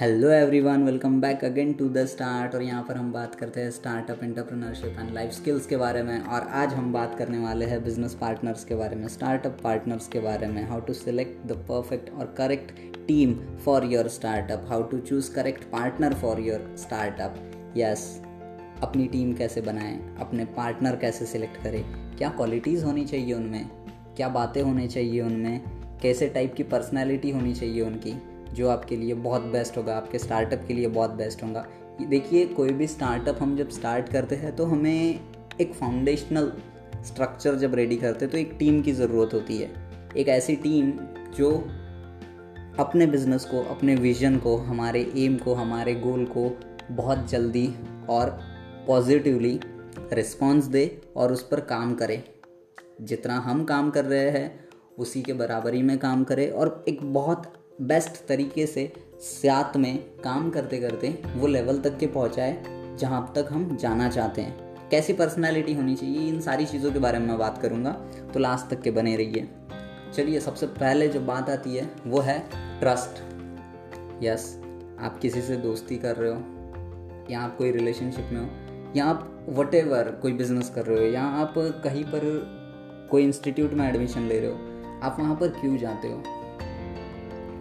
Hello everyone welcome back again to the start और यहाँ पर हम बात करते हैं startup entrepreneurship and life skills के बारे में। और आज हम बात करने वाले हैं बिज़नेस पार्टनर्स के बारे में स्टार्टअप पार्टनर्स के बारे में। How to select the perfect और correct team for your startup how to choose correct partner for your startup yes अपनी टीम कैसे बनाएँ, अपने पार्टनर कैसे सिलेक्ट करें। क्या क्वालिटीज़ होनी चाहिए उनमें? क्या बातें होनी चाहिए उनमें? कैसे टाइप की पर्सनैलिटी होनी चाहिए उनकी? जो आपके लिए बहुत बेस्ट होगा, आपके स्टार्टअप के लिए बहुत बेस्ट होगा। देखिए, कोई भी स्टार्टअप हम जब स्टार्ट करते हैं तो हमें एक फाउंडेशनल स्ट्रक्चर जब रेडी करते हैं तो एक टीम की ज़रूरत होती है। एक ऐसी टीम जो अपने बिज़नेस को, अपने विजन को, हमारे एम को, हमारे गोल को बहुत जल्दी और पॉजिटिवली रिस्पॉन्स दे और उस पर काम करे। जितना हम काम कर रहे हैं, उसी के बराबरी में काम करे और एक बहुत बेस्ट तरीके से साथ में काम करते करते वो लेवल तक के पहुँचाए जहाँ तक हम जाना चाहते हैं। कैसी पर्सनैलिटी होनी चाहिए, इन सारी चीज़ों के बारे में मैं बात करूँगा तो लास्ट तक के बने रहिए। चलिए, सबसे पहले जो बात आती है, वो है ट्रस्ट यस आप किसी से दोस्ती कर रहे हो, या आप कोई रिलेशनशिप में हो, या आप वट कोई बिज़नेस कर रहे हो, या आप कहीं पर कोई इंस्टीट्यूट में एडमिशन ले रहे हो, आप वहाँ पर क्यों जाते हो?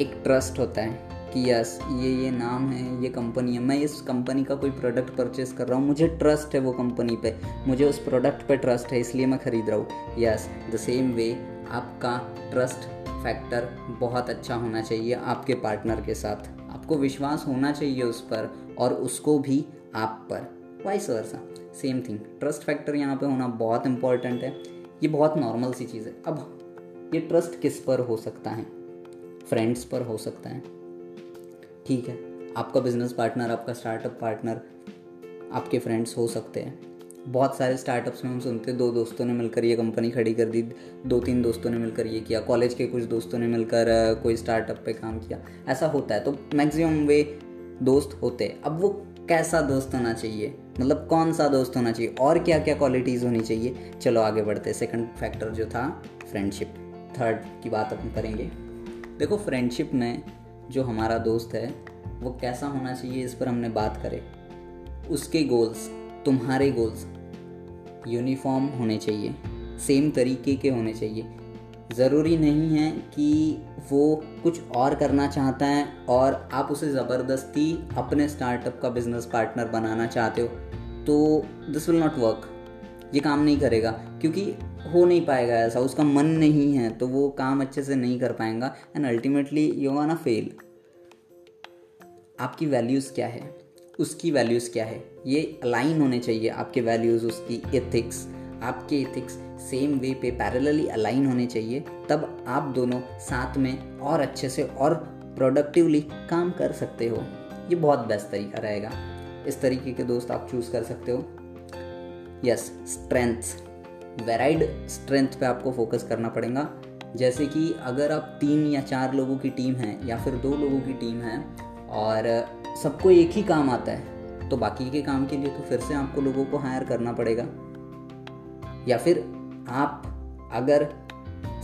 एक ट्रस्ट होता है कि यस ये ये नाम है, ये कंपनी है। मैं इस कंपनी का कोई प्रोडक्ट परचेस कर रहा हूँ, मुझे ट्रस्ट है वो कंपनी पे। मुझे उस प्रोडक्ट पे ट्रस्ट है, इसलिए मैं ख़रीद रहा हूँ। यस द सेम वे आपका ट्रस्ट फैक्टर बहुत अच्छा होना चाहिए आपके पार्टनर के साथ। आपको विश्वास होना चाहिए उस पर और उसको भी आप पर। Vice versa same thing trust factor यहाँ पे होना बहुत इंपॉर्टेंट है। ये बहुत नॉर्मल सी चीज़ है। अब ये ट्रस्ट किस पर हो सकता है? फ्रेंड्स पर हो सकता है। ठीक है, आपका बिज़नेस पार्टनर आपका स्टार्टअप पार्टनर आपके फ्रेंड्स हो सकते हैं। बहुत सारे स्टार्टअप्स में हम सुनते हैं, दो दोस्तों ने मिलकर ये कंपनी खड़ी कर दी, दो तीन दोस्तों ने मिलकर ये किया कॉलेज के कुछ दोस्तों ने मिलकर कोई स्टार्टअप पे काम किया। ऐसा होता है तो मैक्सिमम वे दोस्त होते हैं। अब वो कैसा दोस्त होना चाहिए? मतलब कौन सा दोस्त होना चाहिए? और क्या क्या क्वालिटीज़ होनी चाहिए? चलो आगे बढ़ते सेकंड फैक्टर जो था फ्रेंडशिप थर्ड की बात अपन करेंगे। देखो फ्रेंडशिप में जो हमारा दोस्त है, वो कैसा होना चाहिए इस पर हमने बात करें। उसके गोल्स तुम्हारे गोल्स यूनिफॉर्म होने चाहिए सेम तरीके के होने चाहिए। ज़रूरी नहीं है कि वो कुछ और करना चाहता है और आप उसे ज़बरदस्ती अपने स्टार्टअप का बिज़नेस पार्टनर बनाना चाहते हो तो दिस विल नॉट वर्क ये काम नहीं करेगा, क्योंकि हो नहीं पाएगा ऐसा, उसका मन नहीं है तो वो काम अच्छे से नहीं कर पाएगा and ultimately you wanna fail आपकी वैल्यूज़ क्या है? उसकी वैल्यूज़ क्या है? ये अलाइन होने चाहिए आपके वैल्यूज़ उसकी एथिक्स आपके एथिक्स सेम वे पे पैरेलली अलाइन होने चाहिए, तब आप दोनों साथ में और अच्छे से और प्रोडक्टिवली काम कर सकते हो। ये बहुत बेस्ट तरीका रहेगा। इस तरीके के दोस्त आप चूज़ कर सकते हो। यस स्ट्रेंथ्स वेराइड स्ट्रेंथ पे आपको फोकस करना पड़ेगा। जैसे कि अगर आप तीन या चार लोगों की टीम है या फिर दो लोगों की टीम है और सबको एक ही काम आता है तो बाकी के काम के लिए तो फिर से आपको लोगों को हायर करना पड़ेगा। या फिर आप अगर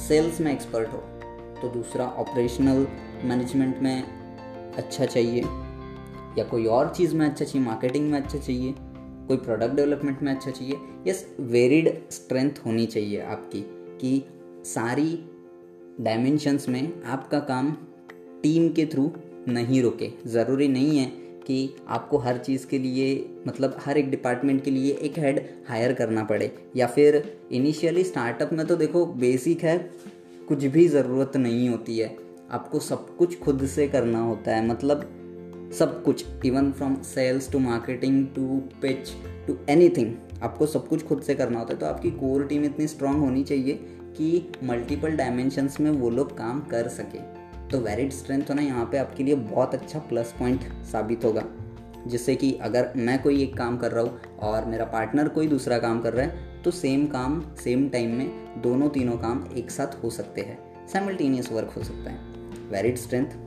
सेल्स में एक्सपर्ट हो तो दूसरा ऑपरेशनल मैनेजमेंट में अच्छा चाहिए या कोई और चीज़ में अच्छा चाहिए मार्केटिंग में अच्छा चाहिए कोई प्रोडक्ट डेवलपमेंट में अच्छा चाहिए? यस वेरिड स्ट्रेंथ होनी चाहिए आपकी कि सारी डायमेंशंस में आपका काम टीम के थ्रू नहीं रुके। ज़रूरी नहीं है कि आपको हर चीज़ के लिए मतलब हर एक डिपार्टमेंट के लिए एक हेड हायर करना पड़े। या फिर इनिशियली स्टार्टअप में तो देखो बेसिक है, कुछ भी ज़रूरत नहीं होती है। आपको सब कुछ खुद से करना होता है। मतलब सब कुछ even from sales to marketing to pitch to anything आपको सब कुछ खुद से करना होता है तो आपकी कोर टीम इतनी स्ट्रांग होनी चाहिए कि मल्टीपल डायमेंशंस में वो लोग काम कर सके। तो वेरिड स्ट्रेंथ होना यहाँ पे आपके लिए बहुत अच्छा प्लस पॉइंट साबित होगा। जिससे कि अगर मैं कोई एक काम कर रहा हूँ और मेरा पार्टनर कोई दूसरा काम कर रहा है तो सेम काम सेम टाइम में दोनों तीनों काम एक साथ हो सकते हैं। साइमल्टेनियस वर्क हो सकता है। वेरिड स्ट्रेंथ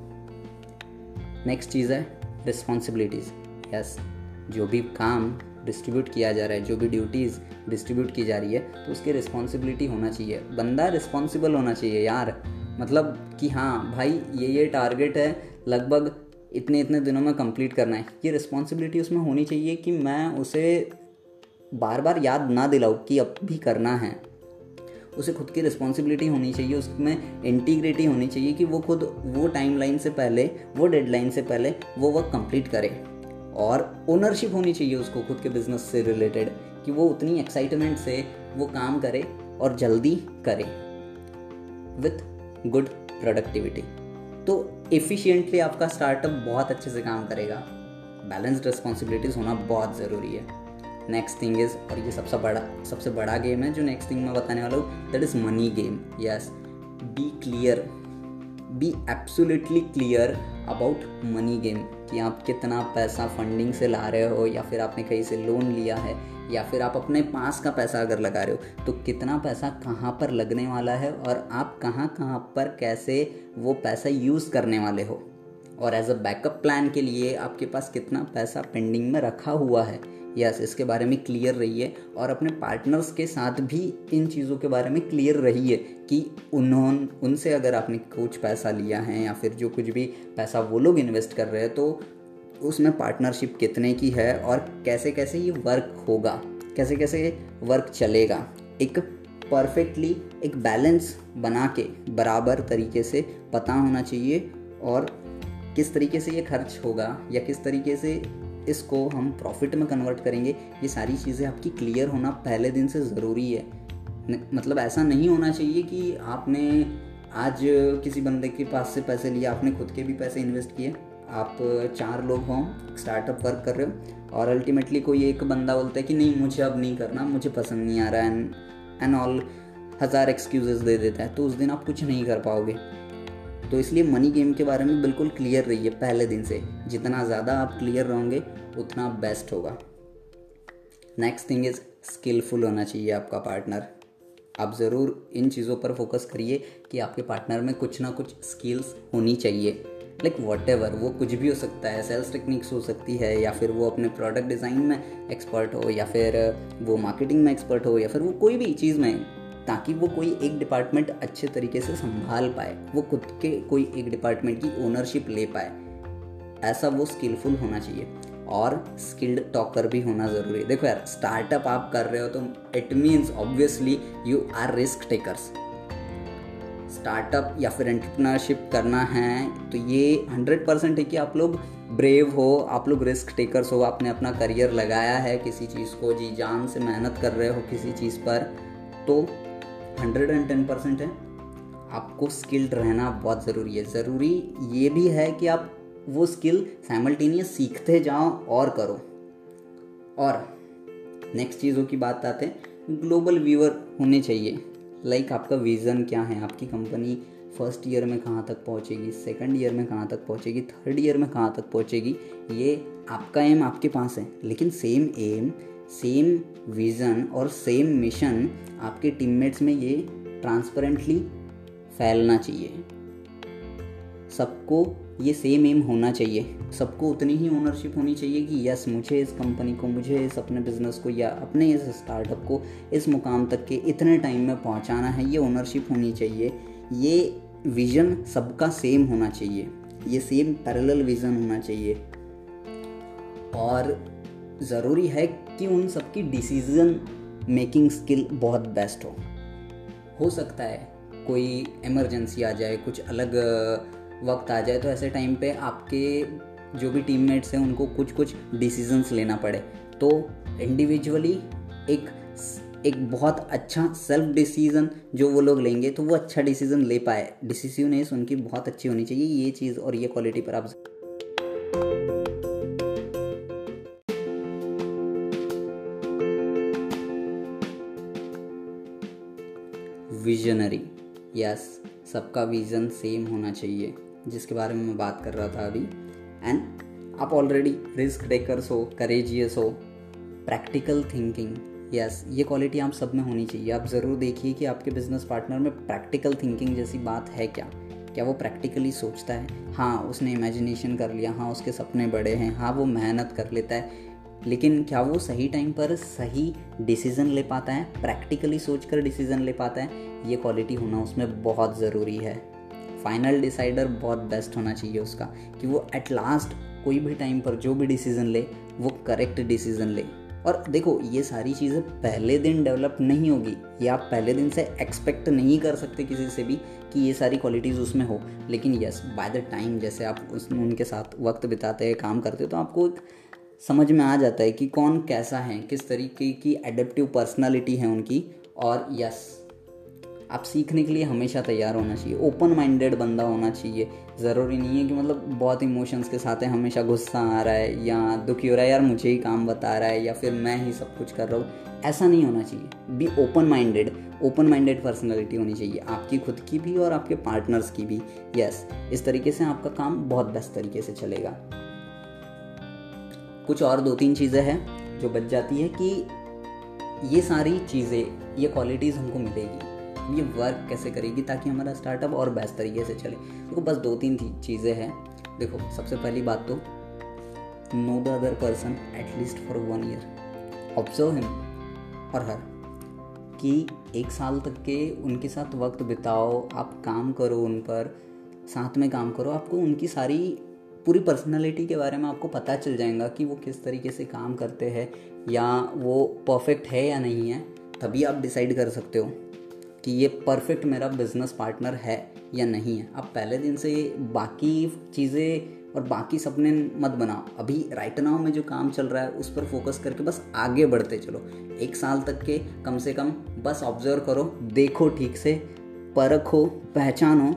नेक्स्ट चीज़ है रिस्पॉन्सिबिलिटीज़ यस जो भी काम डिस्ट्रीब्यूट किया जा रहा है, जो भी ड्यूटीज़ डिस्ट्रीब्यूट की जा रही है तो उसकी रिस्पॉन्सिबिलिटी होना चाहिए। बंदा रिस्पॉन्सिबल होना चाहिए यार। मतलब कि हाँ भाई, ये ये टारगेट है, लगभग इतने इतने दिनों में कंप्लीट करना है। ये रिस्पॉन्सिबिलिटी उसमें होनी चाहिए कि मैं उसे बार बार याद ना दिलाऊँ कि अब भी करना है। उसे खुद की रिस्पॉन्सिबिलिटी होनी चाहिए, उसमें इंटीग्रिटी होनी चाहिए कि वो खुद वो टाइमलाइन से पहले, वो डेडलाइन से पहले वो वर्क कंप्लीट करे। और ओनरशिप होनी चाहिए उसको खुद के बिज़नेस से रिलेटेड कि वो उतनी एक्साइटमेंट से वो काम करे और जल्दी करे विथ गुड प्रोडक्टिविटी तो एफिशिएंटली आपका स्टार्टअप बहुत अच्छे से काम करेगा। बैलेंस्ड रिस्पॉन्सिबिलिटीज़ होना बहुत ज़रूरी है। नेक्स्ट थिंग इज़ और ये सबसे बड़ा सबसे बड़ा गेम है जो नेक्स्ट थिंग मैं बताने वाला हूँ that is money game yes be clear be absolutely clear about money game कि आप कितना पैसा फंडिंग से ला रहे हो, या फिर आपने कहीं से लोन लिया है, या फिर आप अपने पास का पैसा अगर लगा रहे हो तो कितना पैसा कहाँ पर लगने वाला है, और आप कहाँ कहाँ पर कैसे वो पैसा यूज़ करने वाले हो? और एज अ बैकअप प्लान के लिए आपके पास कितना पैसा पेंडिंग में रखा हुआ है? यस इसके बारे में क्लियर रहिए और अपने पार्टनर्स के साथ भी इन चीज़ों के बारे में क्लियर रहिए कि उन्होंने उनसे अगर आपने कुछ पैसा लिया है या फिर जो कुछ भी पैसा वो लोग इन्वेस्ट कर रहे हैं तो उसमें पार्टनरशिप कितने की है और कैसे कैसे ये वर्क होगा? कैसे कैसे वर्क चलेगा? एक परफेक्टली एक बैलेंस बना के बराबर तरीके से पता होना चाहिए और किस तरीके से ये खर्च होगा या किस तरीके से इसको हम प्रॉफिट में कन्वर्ट करेंगे, ये सारी चीज़ें आपकी क्लियर होना पहले दिन से ज़रूरी है। मतलब ऐसा नहीं होना चाहिए कि आपने आज किसी बंदे के पास से पैसे लिए, आपने खुद के भी पैसे इन्वेस्ट किए। आप चार लोग हों स्टार्टअप वर्क कर रहे हो, और अल्टीमेटली कोई एक बंदा बोलता है कि नहीं, मुझे अब नहीं करना, मुझे पसंद नहीं आ रहा है एंड एंड ऑल हज़ार एक्सक्यूज़ दे देता है तो उस दिन आप कुछ नहीं कर पाओगे। तो इसलिए मनी गेम के बारे में बिल्कुल क्लियर रहिए पहले दिन से। जितना ज़्यादा आप क्लियर रहोगे, उतना बेस्ट होगा। नेक्स्ट थिंग इज़ स्किलफुल होना चाहिए आपका पार्टनर आप ज़रूर इन चीज़ों पर फोकस करिए कि आपके पार्टनर में कुछ ना कुछ स्किल्स होनी चाहिए। लाइक वॉट एवर वो कुछ भी हो सकता है। सेल्स टेक्निक्स हो सकती है, या फिर वो अपने प्रोडक्ट डिज़ाइन में एक्सपर्ट हो, या फिर वो मार्केटिंग में एक्सपर्ट हो, या फिर वो कोई भी चीज़ में ताकि वो कोई एक डिपार्टमेंट अच्छे तरीके से संभाल पाए, वो खुद के कोई एक डिपार्टमेंट की ओनरशिप ले पाए। ऐसा वो स्किलफुल होना चाहिए और स्किल्ड टॉकर भी होना ज़रूरी है। देखो यार स्टार्टअप आप कर रहे हो तो it means obviously you are risk takers startup या फिर एंटरप्रनरशिप करना है तो ये हंड्रेड परसेंट है कि आप लोग ब्रेव हो, आप लोग रिस्क टेकर्स हो, आपने अपना करियर लगाया है किसी चीज़ को, जी जान से मेहनत कर रहे हो किसी चीज़ पर तो हंड्रेड एंड टेन परसेंट है। आपको स्किल्ड रहना बहुत ज़रूरी है। ज़रूरी ये भी है कि आप वो स्किल साइमल्टेनियस सीखते जाओ और करो। और नेक्स्ट चीज़ों की बात आते हैं, ग्लोबल व्यूअर होने चाहिए। लाइक like आपका विज़न क्या है? आपकी कंपनी फ़र्स्ट ईयर में कहाँ तक पहुँचेगी? सेकंड ईयर में कहाँ तक पहुँचेगी? थर्ड ईयर में कहाँ तक पहुँचेगी? ये आपका एम आपके पास है। लेकिन सेम एम सेम विज़न और सेम मिशन आपके टीममेट्स में ये ट्रांसपेरेंटली फैलना चाहिए। सबको ये सेम एम होना चाहिए। सबको उतनी ही ओनरशिप होनी चाहिए कि यस मुझे इस कंपनी को, मुझे इस अपने बिज़नेस को या अपने इस स्टार्टअप को इस मुकाम तक के इतने टाइम में पहुंचाना है, ये ओनरशिप होनी चाहिए। ये विज़न सबका सेम होना चाहिए। ये सेम पैरेलल विज़न होना चाहिए। और ज़रूरी है कि उन सबकी डिसीज़न मेकिंग स्किल बहुत बेस्ट हो। हो सकता है कोई इमरजेंसी आ जाए, कुछ अलग वक्त आ जाए तो ऐसे टाइम पे आपके जो भी टीममेट्स हैं, उनको कुछ कुछ डिसीजंस लेना पड़े। तो इंडिविजुअली एक एक बहुत अच्छा सेल्फ डिसीज़न जो वो लोग लेंगे तो वो अच्छा डिसीज़न ले पाए। डिसीजनेस उनकी बहुत अच्छी होनी चाहिए, ये चीज़ और ये क्वालिटी पर आप विजनरी यस सबका विज़न सेम होना चाहिए, जिसके बारे में मैं बात कर रहा था अभी। एंड आप ऑलरेडी रिस्क टेकर्स हो करेजियस हो प्रैक्टिकल थिंकिंग यस ये क्वालिटी आप सब में होनी चाहिए। आप ज़रूर देखिए कि आपके बिज़नेस पार्टनर में प्रैक्टिकल थिंकिंग जैसी बात है क्या? क्या वो प्रैक्टिकली सोचता है? हाँ उसने इमेजिनेशन कर लिया हाँ उसके सपने बड़े हैं हाँ वो मेहनत कर लेता है। लेकिन क्या वो सही टाइम पर सही डिसीज़न ले पाता है? प्रैक्टिकली सोच कर डिसीज़न ले पाता है। ये क्वालिटी होना उसमें बहुत ज़रूरी है। फाइनल डिसाइडर बहुत बेस्ट होना चाहिए उसका कि वो एट लास्ट कोई भी टाइम पर जो भी डिसीज़न ले, वो करेक्ट डिसीज़न ले। और देखो, ये सारी चीज़ें पहले दिन डेवलप नहीं होगी। ये आप पहले दिन से एक्सपेक्ट नहीं कर सकते किसी से भी कि ये सारी क्वालिटीज़ उसमें हो। लेकिन यस बाय द टाइम जैसे आप उस उनके साथ वक्त बिताते हैं, काम करते हो तो आपको एक समझ में आ जाता है कि कौन कैसा है, किस तरीके की एडेप्टिव पर्सनालिटी है उनकी और यस आप सीखने के लिए हमेशा तैयार होना चाहिए। ओपन माइंडेड बंदा होना चाहिए। ज़रूरी नहीं है कि मतलब बहुत इमोशंस के साथ है हमेशा गुस्सा आ रहा है या दुखी हो रहा है, यार मुझे ही काम बता रहा है या फिर मैं ही सब कुछ कर रहा हूँ। ऐसा नहीं होना चाहिए। Be open minded open minded personality होनी चाहिए। आपकी खुद की भी और आपके पार्टनर्स की भी। यस इस तरीके से आपका काम बहुत बेस्ट तरीके से चलेगा। कुछ और दो तीन चीज़ें हैं जो बच जाती है कि ये सारी चीज़ें, ये क्वालिटीज़ हमको मिलेगी। ये वर्क कैसे करेगी ताकि हमारा स्टार्टअप और बेस्ट तरीके से चले। देखो, बस दो तीन चीज़ें हैं। देखो, सबसे पहली बात तो know the other person at least for one year observe him और हर कि एक साल तक के उनके साथ वक्त बिताओ, आप काम करो उन पर, साथ में काम करो, आपको उनकी सारी पूरी पर्सनालिटी के बारे में आपको पता चल जाएगा कि वो किस तरीके से काम करते हैं या वो परफेक्ट है या नहीं है, तभी आप डिसाइड कर सकते हो कि ये परफेक्ट मेरा बिज़नेस पार्टनर है या नहीं है। आप पहले दिन से बाकी चीज़ें और बाकी सपने मत बनाओ अभी राइट नाउ में जो काम चल रहा है, उस पर फोकस करके बस आगे बढ़ते चलो। एक साल तक के कम से कम बस ऑब्ज़र्व करो, देखो ठीक से, परखो, पहचानो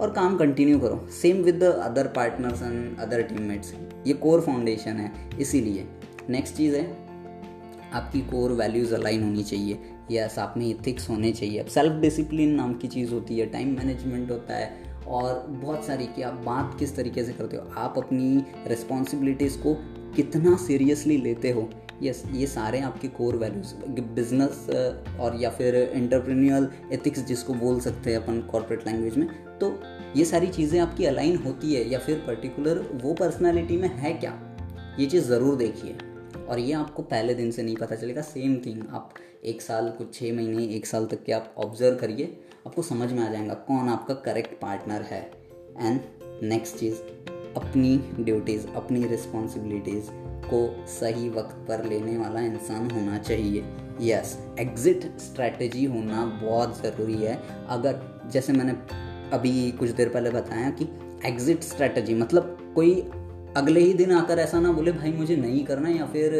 और काम कंटिन्यू करो। Same with the other partners and other teammates ये कोर फाउंडेशन है, इसीलिए। नेक्स्ट चीज़ है, आपकी कोर वैल्यूज़ अलाइन होनी चाहिए। यस आप में इथिक्स होने चाहिए। अब सेल्फ डिसिप्लिन नाम की चीज़ होती है टाइम मैनेजमेंट होता है और बहुत सारी कि आप बात किस तरीके से करते हो, आप अपनी रिस्पॉन्सिबिलिटीज़ को कितना सीरियसली लेते हो यस ये सारे आपके कोर वैल्यूज़ बिज़नेस और या फिर एंटरप्रेन्यूअल एथिक्स जिसको बोल सकते हैं अपन कॉर्पोरेट लैंग्वेज में तो ये सारी चीज़ें आपकी अलाइन होती है या फिर पर्टिकुलर वो पर्सनालिटी में है क्या? ये चीज़ ज़रूर देखिए। और ये आपको पहले दिन से नहीं पता चलेगा सेम थिंग आप एक साल, कुछ छः महीने, एक साल तक के आप ऑब्ज़र्व करिए, आपको समझ में आ जाएगा कौन आपका करेक्ट पार्टनर है। एंड नेक्स्ट चीज़ अपनी ड्यूटीज़ अपनी रिस्पॉन्सिबिलिटीज़ को सही वक्त पर लेने वाला इंसान होना चाहिए। यस एग्ज़िट स्ट्रैटेजी होना बहुत ज़रूरी है। अगर, जैसे मैंने अभी कुछ देर पहले बताया कि एग्ज़िट स्ट्रैटेजी मतलब कोई अगले ही दिन आकर ऐसा ना बोले, भाई, मुझे नहीं करना या फिर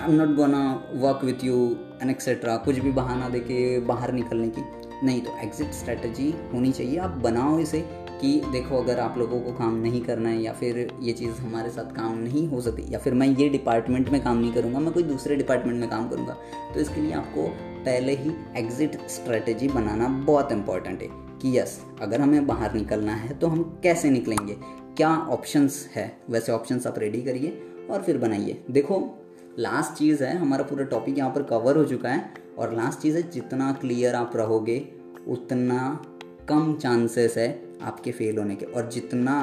I am not gonna work with you and etcetera कुछ भी बहाना दे के बाहर निकलने की। नहीं तो एग्जिट स्ट्रैटेजी होनी चाहिए। आप बनाओ इसे। कि देखो, अगर आप लोगों को काम नहीं करना है या फिर ये चीज़ हमारे साथ काम नहीं हो सकती या फिर मैं ये डिपार्टमेंट में काम नहीं करूँगा, मैं कोई दूसरे डिपार्टमेंट में काम करूँगा तो इसके लिए आपको पहले ही एग्जिट स्ट्रेटजी बनाना बहुत इंपॉर्टेंट है कि यस अगर हमें बाहर निकलना है तो हम कैसे निकलेंगे? क्या ऑप्शंस है? वैसे ऑप्शंस आप रेडी करिए और फिर बनाइए। देखो लास्ट चीज़ है, हमारा पूरा टॉपिक यहाँ पर कवर हो चुका है और लास्ट चीज़ है, जितना क्लियर आप रहोगे, उतना कम चांसेस है आपके फेल होने के। और जितना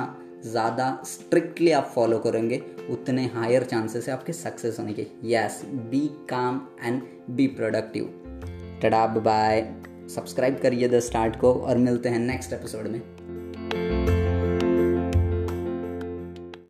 ज़्यादा स्ट्रिक्टली आप फॉलो करेंगे, उतने हायर चांसेस है आपके सक्सेस होने के। Yes be calm and be productive tada bye subscribe करिए द स्टार्ट को और मिलते हैं नेक्स्ट एपिसोड में।